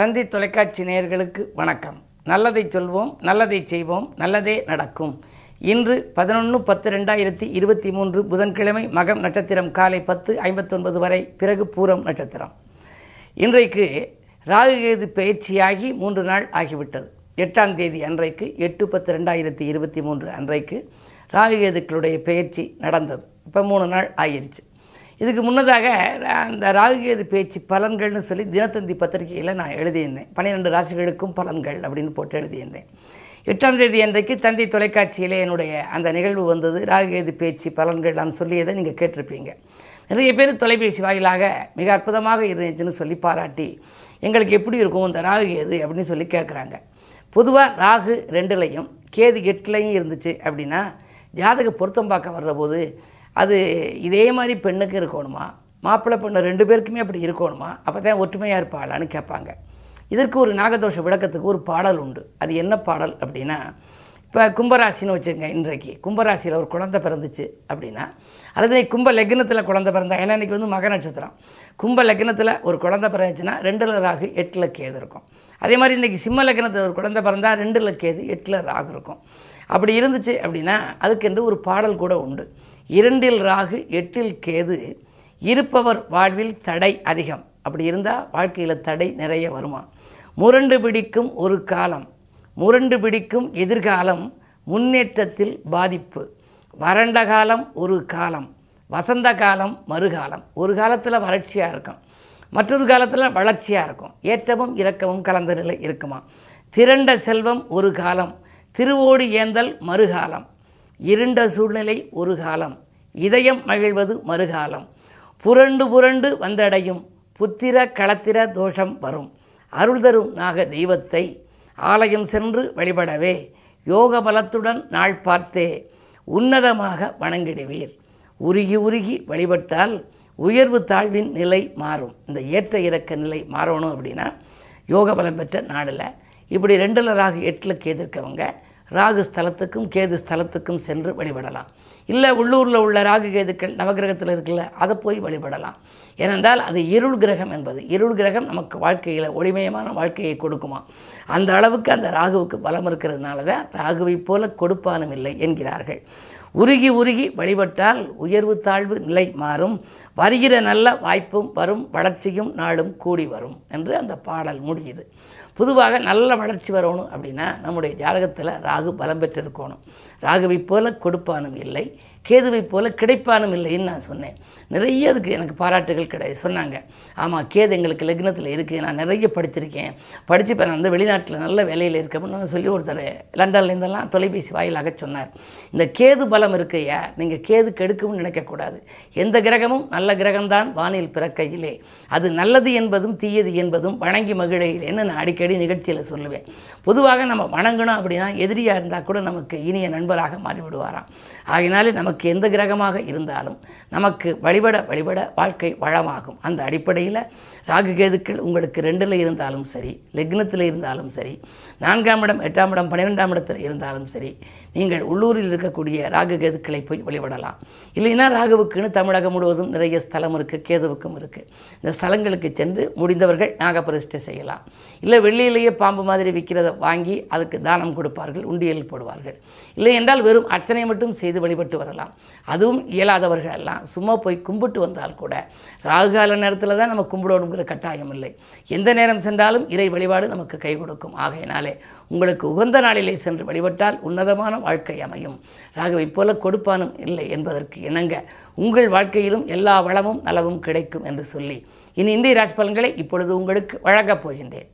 தந்தி தொலைக்காட்சி நேயர்களுக்கு வணக்கம். நல்லதை சொல்வோம் நல்லதை செய்வோம் நல்லதே நடக்கும். இன்று பதினொன்று பத்து ரெண்டாயிரத்தி இருபத்தி மூன்று புதன்கிழமை மகம் நட்சத்திரம் காலை பத்து ஐம்பத்தொன்பது வரை பிறகு பூரம் நட்சத்திரம். இன்றைக்கு ராகுகேது பயிற்சியாகி மூன்று நாள் ஆகிவிட்டது. எட்டாம் தேதி அன்றைக்கு எட்டு பத்து ரெண்டாயிரத்தி இருபத்தி மூன்று அன்றைக்கு ராகுகேதுக்களுடைய பயிற்சி நடந்தது. இப்போ மூணு நாள் ஆகிருச்சு இதுக்கு முன்னதாக அந்த ராகுகேது பேச்சு பலன்கள்னு சொல்லி தினத்தந்தி பத்திரிகையில் நான் எழுதியிருந்தேன். பன்னிரெண்டு ராசிகளுக்கும் பலன்கள் அப்படின்னு போட்டு எழுதியிருந்தேன். எட்டாம் தேதி அன்றைக்கு தந்தி தொலைக்காட்சியில் என்னுடைய அந்த நிகழ்வு வந்தது. ராகுகேது பேச்சு பலன்கள் நான் சொல்லியதை நீங்கள் கேட்டிருப்பீங்க. நிறைய பேர் தொலைபேசி வாயிலாக மிக அற்புதமாக இருந்துச்சுன்னு சொல்லி பாராட்டி எங்களுக்கு எப்படி இருக்கும் இந்த ராகுகேது அப்படின்னு சொல்லி கேட்குறாங்க. பொதுவாக ராகு ரெண்டுலையும் கேது எட்டுலையும் இருந்துச்சு அப்படின்னா ஜாதக பொருத்தம் பார்க்க வர்ற போது அது இதே மாதிரி பெண்ணுக்கு இருக்கணுமா? மாப்பிள்ளை பெண்ணு ரெண்டு பேருக்குமே அப்படி இருக்கணுமா? அப்போ தான் ஒற்றுமையாக இருப்பாளான்னு கேட்பாங்க. இதற்கு ஒரு நாகதோஷ விளக்கத்துக்கு ஒரு பாடல் உண்டு. அது என்ன பாடல் அப்படின்னா இப்போ கும்பராசின்னு வச்சுங்க இன்றைக்கு. கும்பராசியில் ஒரு குழந்தை பிறந்துச்சு அப்படின்னா அல்லது நீ கும்ப லக்னத்தில் குழந்தை பிறந்தா ஏன்னா இன்றைக்கி வந்து மக நட்சத்திரம். கும்ப லக்னத்தில் ஒரு குழந்தை பிறந்துச்சுன்னா ரெண்டில் ராகு எட்டில் கேது இருக்கும். அதே மாதிரி இன்றைக்கி சிம்ம லக்னத்தில் ஒரு குழந்தை பிறந்தால் ரெண்டில் கேது எட்டில் ராகு இருக்கும். அப்படி இருந்துச்சு அப்படின்னா அதுக்கென்று ஒரு பாடல் கூட உண்டு. இரண்டில் ராகு எட்டில் கேது. இருப்பவர் வாழ்வில் தடை அதிகம். அப்படி இருந்தால் வாழ்க்கையில் தடை நிறைய வருமா? முரண்டு பிடிக்கும் ஒரு காலம். முரண்டு பிடிக்கும் எதிர்காலம் முன்னேற்றத்தில் பாதிப்பு. வறண்ட காலம் ஒரு காலம். வசந்த காலம் மறுகாலம். ஒரு காலத்தில் வறட்சியாக இருக்கும். மற்றொரு காலத்தில் வளர்ச்சியாக இருக்கும். ஏற்றமும் இறக்கமும் கலந்த நிலை இருக்குமா? திரண்ட செல்வம் ஒரு காலம். திருவோடு ஏந்தல் மறுகாலம். இருண்ட சூழ்நிலை ஒரு காலம். இதயம் மகிழ்வது மறுகாலம். புரண்டு புரண்டு வந்தடையும். புத்திர களத்திர தோஷம் வரும். அருள் தரும் நாக தெய்வத்தை ஆலயம் சென்று வழிபடவே. யோக பலத்துடன் நாள் பார்த்தே. உன்னதமாக வணங்கிடுவீர். உருகி உருகி வழிபட்டால் உயர்வு தாழ்வின் நிலை மாறும். இந்த ஏற்ற இறக்க நிலை மாறணும் அப்படின்னா யோக பலம் பெற்ற நாளில் இப்படி ரெண்டில் ராகு எட்டில் கேது இருக்கவங்க ராகு ஸ்தலத்துக்கும் கேது ஸ்தலத்துக்கும் சென்று வழிபடலாம். இல்லை உள்ளூரில் உள்ள ராகு கேதுக்கள் நவகிரகத்தில் இருக்குல்ல அதை போய் வழிபடலாம். ஏனென்றால் அது இருள் கிரகம் என்பது. இருள் கிரகம் நமக்கு வாழ்க்கையில் ஒளிமயமான வாழ்க்கையை கொடுக்குமா? அந்த அளவுக்கு அந்த ராகுவுக்கு பலம் இருக்கிறதுனால தான் ராகுவை போல கொடுப்பானும் இல்லை என்கிறார்கள். உருகி உருகி வழிபட்டால் உயர்வு தாழ்வு நிலை மாறும். வருகிற நல்ல வாய்ப்பும் வரும் வளர்ச்சியும் நாளும் கூடி வரும் என்று அந்த பாடல் முடியுது. பொதுவாக நல்ல வளர்ச்சி வரணும் அப்படின்னா நம்முடைய ஜாதகத்தில் ராகு பலம் பெற்றிருக்கணும். ராகுவை போல கொடுப்பானும் இல்லை. கேதுவை போல கிடைப்பானும் இல்லைன்னு நான் சொன்னேன். நிறைய அதுக்கு எனக்கு பாராட்டுகள் கிடையாது. சொன்னாங்க. ஆமாம் கேது எங்களுக்கு லக்னத்தில் இருக்குது நான் நிறைய படிச்சிருக்கேன். படித்து இப்போ நான் வந்து வெளிநாட்டில் நல்ல வேலையில் இருக்கணும்னு சொல்லி ஒருத்தர் லண்டன்லேருந்தெல்லாம் தொலைபேசி வாயிலாக சொன்னார். இந்த கேது பலம் இருக்கையா? நீங்கள் கேது கெடுக்கும்னு நினைக்கக்கூடாது. எந்த கிரகமும் நல்ல கிரகம்தான் வானில் பிறக்கையிலே. அது நல்லது என்பதும் தீயது என்பதும் வணங்கி மகிழையிலேன்னு நான் அடிக்கடி நிகழ்ச்சியில் சொல்லுவேன். பொதுவாக நம்ம வணங்கணும் அப்படின்னா எதிரியாக இருந்தால் கூட நமக்கு இனிய நண்பராக மாறிவிடுவாராம். ஆகினாலே நமக்கு நமக்கு எந்த கிரகமாக இருந்தாலும் நமக்கு வழிபட வழிபட வாழ்க்கை வளமாகும். அந்த அடிப்படையில் ராகு கேதுக்கள் உங்களுக்கு ரெண்டில் இருந்தாலும் சரி லக்னத்தில் இருந்தாலும் சரி நான்காம் இடம் எட்டாம் இடம் பன்னிரெண்டாம் இடத்தில் இருந்தாலும் சரி நீங்கள் உள்ளூரில் இருக்கக்கூடிய ராகு கேதுக்களை போய் வழிபடலாம். இல்லைன்னா ராகுவுக்குன்னு தமிழகம் முழுவதும் நிறைய ஸ்தலம் இருக்குது கேதுவுக்கும் இருக்குது இந்த ஸ்தலங்களுக்கு சென்று முடிந்தவர்கள் நாகப்பிரதிஷ்டை செய்யலாம். இல்லை வெள்ளியிலேயே பாம்பு மாதிரி விற்கிறத வாங்கி அதுக்கு தானம் கொடுப்பார்கள் உண்டியல் போடுவார்கள். இல்லை என்றால் வெறும் அர்ச்சனை மட்டும் செய்து வழிபட்டு வரலாம். அதுவும் இயலாதவர்கள் எல்லாம் சும்மா போய் கும்பிட்டு வந்தால் கூட ராகுகால நேரத்தில் தான் நம்ம கும்பிடணுங்கிற கட்டாயம் இல்லை. எந்த நேரம் சென்றாலும் இறை வழிபாடு நமக்கு கை கொடுக்கும். ஆகையினாலே உங்களுக்கு உகந்த நாளிலே சென்று வழிபட்டால் உன்னதமான வாழ்க்கை அமையும். ராகவை போல கொடுப்பானும் இல்லை என்பதற்கு இணங்க உங்கள் வாழ்க்கையிலும் எல்லா வளமும் நலவும் கிடைக்கும் என்று சொல்லி இனி இந்திய ராசி பலன்களை இப்பொழுது உங்களுக்கு வழங்கப் போகின்றேன்.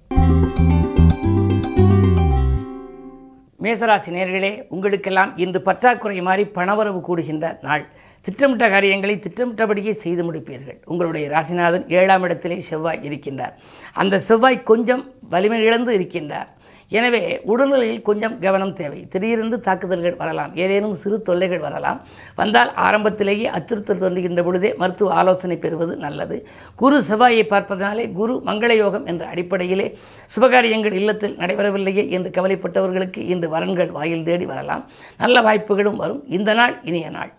மேசராசி நேர்களே உங்களுக்கெல்லாம் இன்று பற்றாக்குறை மாறி பணவரவு கூடுகின்ற நாள். திட்டமிட்ட காரியங்களை திட்டமிட்டபடியே செய்து முடிப்பீர்கள். உங்களுடைய ராசிநாதன் ஏழாம் இடத்திலே செவ்வாய் இருக்கின்றார். அந்த செவ்வாய் கொஞ்சம் வலிமை இழந்து இருக்கின்றார். எனவே உடல்நிலையில் கொஞ்சம் கவனம் தேவை. திடீரென்று தாக்குதல்கள் வரலாம். ஏதேனும் சிறு தொல்லைகள் வரலாம். வந்தால் ஆரம்பத்திலேயே அச்சுறுத்தல் தோன்றுகின்ற பொழுதே மருத்துவ ஆலோசனை பெறுவது நல்லது. குரு செவ்வாயை பார்ப்பதனாலே குரு மங்கள யோகம் என்ற அடிப்படையிலே சுபகாரியங்கள் இல்லத்தில் நடைபெறவில்லையே என்று கவலைப்பட்டவர்களுக்கு இன்று வரன்கள் வாயில் தேடி வரலாம். நல்ல வாய்ப்புகளும் வரும். இந்த நாள் இனிய நாள்.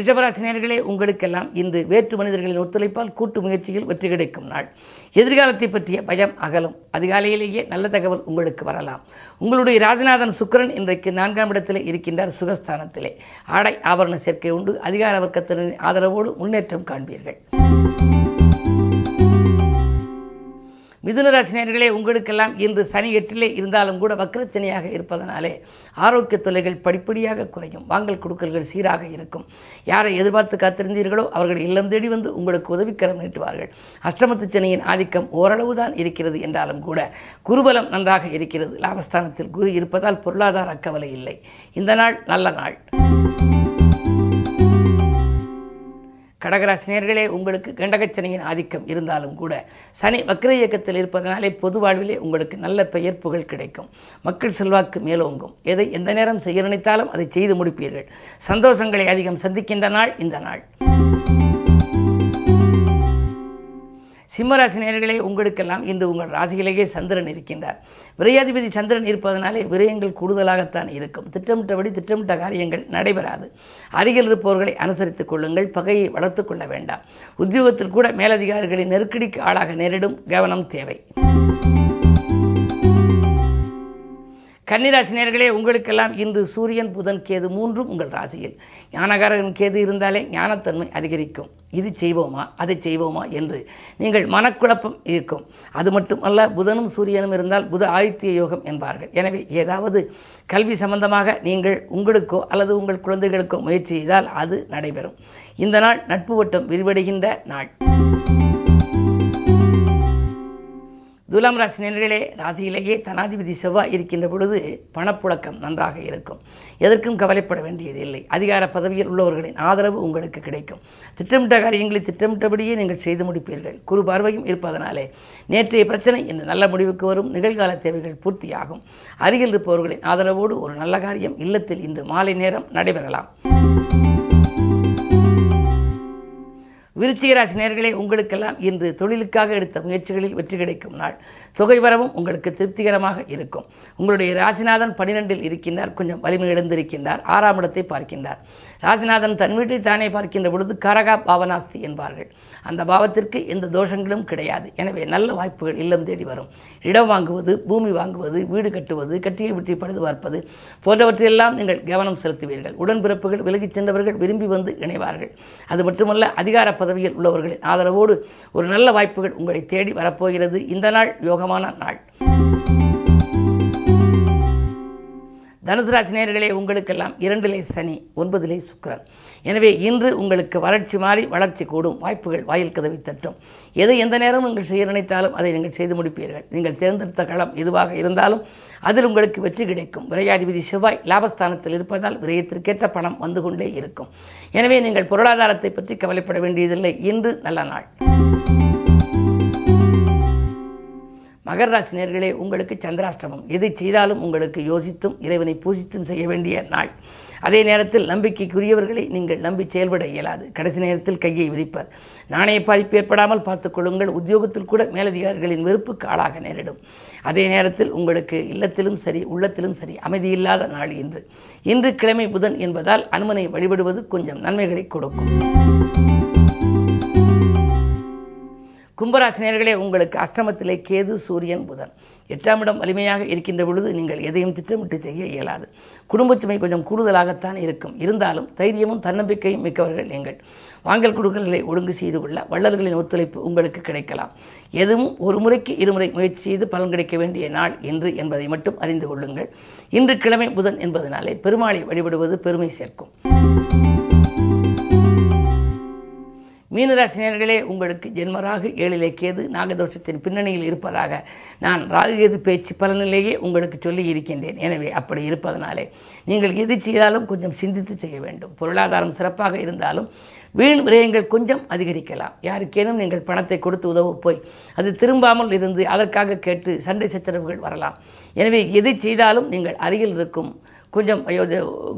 ரிஷபராசினியர்களே உங்களுக்கெல்லாம் இன்று வேற்று மனிதர்களின் ஒத்துழைப்பால் கூட்டு முயற்சியில் வெற்றி கிடைக்கும் நாள். எதிர்காலத்தை பற்றிய பயம் அகலும். அதிகாலையிலேயே நல்ல தகவல் உங்களுக்கு வரலாம். உங்களுடைய ராஜநாதன் சுக்கிரன் இன்றைக்கு நான்காம் இடத்திலே இருக்கின்றார் சுகஸ்தானத்திலே. ஆடை ஆபரண சேர்க்கை உண்டு. அதிகார வர்க்கத்தினரின் ஆதரவோடு முன்னேற்றம் காண்பீர்கள். மிதுனராசினியர்களே உங்களுக்கெல்லாம் இன்று சனி எட்டிலே இருந்தாலும் கூட வக்கரச்சனியாக இருப்பதனாலே ஆரோக்கிய தொல்லைகள் படிப்படியாக குறையும். வாங்கல் கொடுக்கல்கள் சீராக இருக்கும். யாரை எதிர்பார்த்து காத்திருந்தீர்களோ அவர்கள் இல்லம் தேடி வந்து உங்களுக்கு உதவிக்கரம் நீட்டுவார்கள். அஷ்டமத்து சனியின் ஆதிக்கம் ஓரளவு தான் இருக்கிறது என்றாலும் கூட குருபலம் நன்றாக இருக்கிறது. லாபஸ்தானத்தில் குரு இருப்பதால் பொருளாதார கவலை இல்லை. இந்த நாள் நல்ல நாள். கடகராசினியர்களே உங்களுக்கு கண்டகச்சனையின் ஆதிக்கம் இருந்தாலும் கூட சனி வக்ர இயக்கத்தில் இருப்பதனாலே பொது வாழ்விலே உங்களுக்கு நல்ல பெயர் புகழ் கிடைக்கும். மக்கள் செல்வாக்கு மேலோங்கும். எதை எந்த நேரம் செய்ய நினைத்தாலும் அதை செய்து முடிப்பீர்கள். சந்தோஷங்களை அதிகம் சந்திக்கின்ற நாள் இந்த நாள். சிம்மராசினியர்களே உங்களுக்கெல்லாம் இன்று உங்கள் ராசியிலேயே சந்திரன் இருக்கின்றார். விரையாதிபதி சந்திரன் இருப்பதனாலே விரயங்கள் கூடுதலாகத்தான் இருக்கும். திட்டமிட்டபடி திட்டமிட்ட காரியங்கள் நடைபெறாது. அருகில் இருப்பவர்களை அனுசரித்துக் கொள்ளுங்கள் பகையை வளர்த்து கொள்ள வேண்டாம். உத்தியோகத்தில் கூட மேலதிகாரிகளின் நெருக்கடிக்கு ஆளாக நேரிடும் கவனம் தேவை. கன்னிராசினியர்களே உங்களுக்கெல்லாம் இன்று சூரியன் புதன் கேது மூன்றும் உங்கள் ராசியில். ஞானகாரகன் கேது இருந்தாலே ஞானத்தன்மை அதிகரிக்கும். இது செய்வோமா? அதை செய்வோமா? என்று நீங்கள் மனக்குழப்பம் இருக்கும். அது மட்டுமல்ல புதனும் சூரியனும் இருந்தால் புத ஆதித்ய யோகம் என்பார்கள். எனவே ஏதாவது கல்வி சம்பந்தமாக நீங்கள் உங்களுக்கோ அல்லது உங்கள் குழந்தைகளுக்கோ முயற்சி செய்தால் அது நடைபெறும். இந்த நாள் நட்பு வட்டம் விரிவடைகின்ற நாள். துலாம் ராசி நேர்களே ராசியிலேயே தனாதிபதி செவ்வாய் இருக்கின்ற பொழுது பணப்புழக்கம் நன்றாக இருக்கும். எதற்கும் கவலைப்பட வேண்டியது இல்லை. அதிகார பதவியில் உள்ளவர்களின் ஆதரவு உங்களுக்கு கிடைக்கும். திட்டமிட்ட காரியங்களை திட்டமிட்டபடியே நீங்கள் செய்து முடிப்பீர்கள். குறு பார்வையும் இருப்பதனாலே நேற்றைய பிரச்சனை இன்று நல்ல முடிவுக்கு வரும். நிகழ்கால தேவைகள் பூர்த்தியாகும். அருகில் இருப்பவர்களின் ஆதரவோடு ஒரு நல்ல காரியம் இல்லத்தில் இன்று மாலை நேரம் நடைபெறலாம். விருச்சிகராசி நேர்களே உங்களுக்கெல்லாம் இன்று தொழிலுக்காக எடுத்த முயற்சிகளில் வெற்றி கிடைக்கும் நாள். தொகை வரவும் உங்களுக்கு திருப்திகரமாக இருக்கும். உங்களுடைய ராசிநாதன் பனிரெண்டில் இருக்கின்றார். கொஞ்சம் வலிமை இழந்திருக்கின்றார் ஆறாம் இடத்தை பார்க்கின்றார். ராசிநாதன் தன் வீட்டை தானே பார்க்கின்ற பொழுது கரகா பாவனாஸ்தி என்பார்கள். அந்த பாவத்திற்கு எந்த தோஷங்களும் கிடையாது. எனவே நல்ல வாய்ப்புகள் இல்லம் தேடி வரும். இடம் வாங்குவது பூமி வாங்குவது வீடு கட்டுவது கட்டியை விட்டு படுது பார்ப்பது போன்றவற்றையெல்லாம் நீங்கள் கவனம் செலுத்துவீர்கள். உடன்பிறப்புகள் விலகிச் சென்றவர்கள் விரும்பி வந்து இணைவார்கள். அது மட்டுமல்ல அதிகார பதவியில் உள்ளவர்களின் ஆதரவோடு ஒரு நல்ல வாய்ப்புகள் உங்களை தேடி வரப்போகிறது. இந்த நாள் யோகமான நாள். தனுசு ராசி நேயர்களே உங்களுக்கெல்லாம் இரண்டிலே சனி ஒன்பதிலே சுக்கரன். எனவே இன்று உங்களுக்கு வறட்சி மாறி வளர்ச்சி கூடும் வாய்ப்புகள் வாயில் கதவை தட்டும். எதை எந்த நேரம் நீங்கள் செய்ய நினைத்தாலும் அதை நீங்கள் செய்து முடிப்பீர்கள். நீங்கள் தேர்ந்தெடுத்த களம் எதுவாக இருந்தாலும் அதில் உங்களுக்கு வெற்றி கிடைக்கும். விரையாதிபதி செவ்வாய் லாபஸ்தானத்தில் இருப்பதால் விரயத்திற்கேற்ற பணம் வந்து கொண்டே இருக்கும். எனவே நீங்கள் பொருளாதாரத்தை பற்றி கவலைப்பட வேண்டியதில்லை. இன்று நல்ல நாள். மகர ராசி நேர்களே உங்களுக்கு சந்திராஷ்டமம். எது செய்தாலும் உங்களுக்கு யோசித்தும் இறைவனை பூசித்தும் செய்ய வேண்டிய நாள். அதே நேரத்தில் நம்பிக்கைக்குரியவர்களை நீங்கள் நம்பி செயல்பட இயலாது. கடைசி நேரத்தில் கையை விரிப்பர். நாணய பாதிப்பு ஏற்படாமல் பார்த்துக்கொள்ளுங்கள் உத்தியோகத்தில் கூட மேலதிகாரிகளின் வெறுப்புக்கு ஆளாக நேரிடும். அதே நேரத்தில் உங்களுக்கு இல்லத்திலும் சரி உள்ளத்திலும் சரி அமைதியில்லாத நாள் இன்று. இன்று கிழமை புதன் என்பதால் அனுமனை வழிபடுவது கொஞ்சம் நன்மைகளை கொடுக்கும். கும்பராசினியர்களே உங்களுக்கு அஷ்டமத்திலே கேது சூரியன் புதன். எட்டாம் இடம் வலிமையாக இருக்கின்ற பொழுது நீங்கள் எதையும் திட்டமிட்டு செய்ய இயலாது. குடும்பத்துமை கொஞ்சம் கூடுதலாகத்தான் இருக்கும். இருந்தாலும் தைரியமும் தன்னம்பிக்கையும் மிக்கவர்கள் நீங்கள். வாங்கல் கொடுக்கல்களை ஒழுங்கு செய்து கொள்ள வள்ளல்களின் ஒத்துழைப்பு உங்களுக்கு கிடைக்கலாம். எதுவும் ஒரு முறைக்கு இருமுறை முயற்சி செய்து பலன் கிடைக்க வேண்டிய நாள் என்று என்பதை மட்டும் அறிந்து கொள்ளுங்கள். இன்று கிழமை புதன் என்பதனாலே பெருமாளை வழிபடுவது பெருமை சேர்க்கும். மீனராசினியர்களே உங்களுக்கு ஜென்மராகு ஏழிலே கேது நாகதோஷத்தின் பின்னணியில் இருப்பதாக நான் ராகுகேது பேச்சு பலனிலேயே உங்களுக்கு சொல்லி இருக்கின்றேன். எனவே அப்படி இருப்பதனாலே நீங்கள் எது செய்தாலும் கொஞ்சம் சிந்தித்து செய்ய வேண்டும். பொருளாதாரம் சிறப்பாக இருந்தாலும் வீண் விரயங்கள் கொஞ்சம் அதிகரிக்கலாம். யாருக்கேனும் நீங்கள் பணத்தை கொடுத்து உதவ போய் அது திரும்பாமல் இருந்து அதற்காக கேட்டு சண்டை சச்சரவுகள் வரலாம். எனவே எது செய்தாலும் நீங்கள் அருகில் இருக்கும் கொஞ்சம்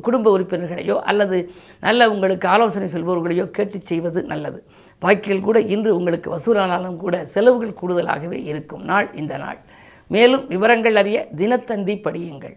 குடும்ப உறுப்பினர்களையோ அல்லது நல்ல உங்களுக்கு ஆலோசனை சொல்பவர்களையோ கேட்டு செய்வது நல்லது. பாக்கிகள் கூட இன்று உங்களுக்கு வசூலானாலும் கூட செலவுகள் கூடுதலாகவே இருக்கும் நாள் இந்த நாள். மேலும் விவரங்கள் அறிய தினத்தந்தி படியுங்கள்.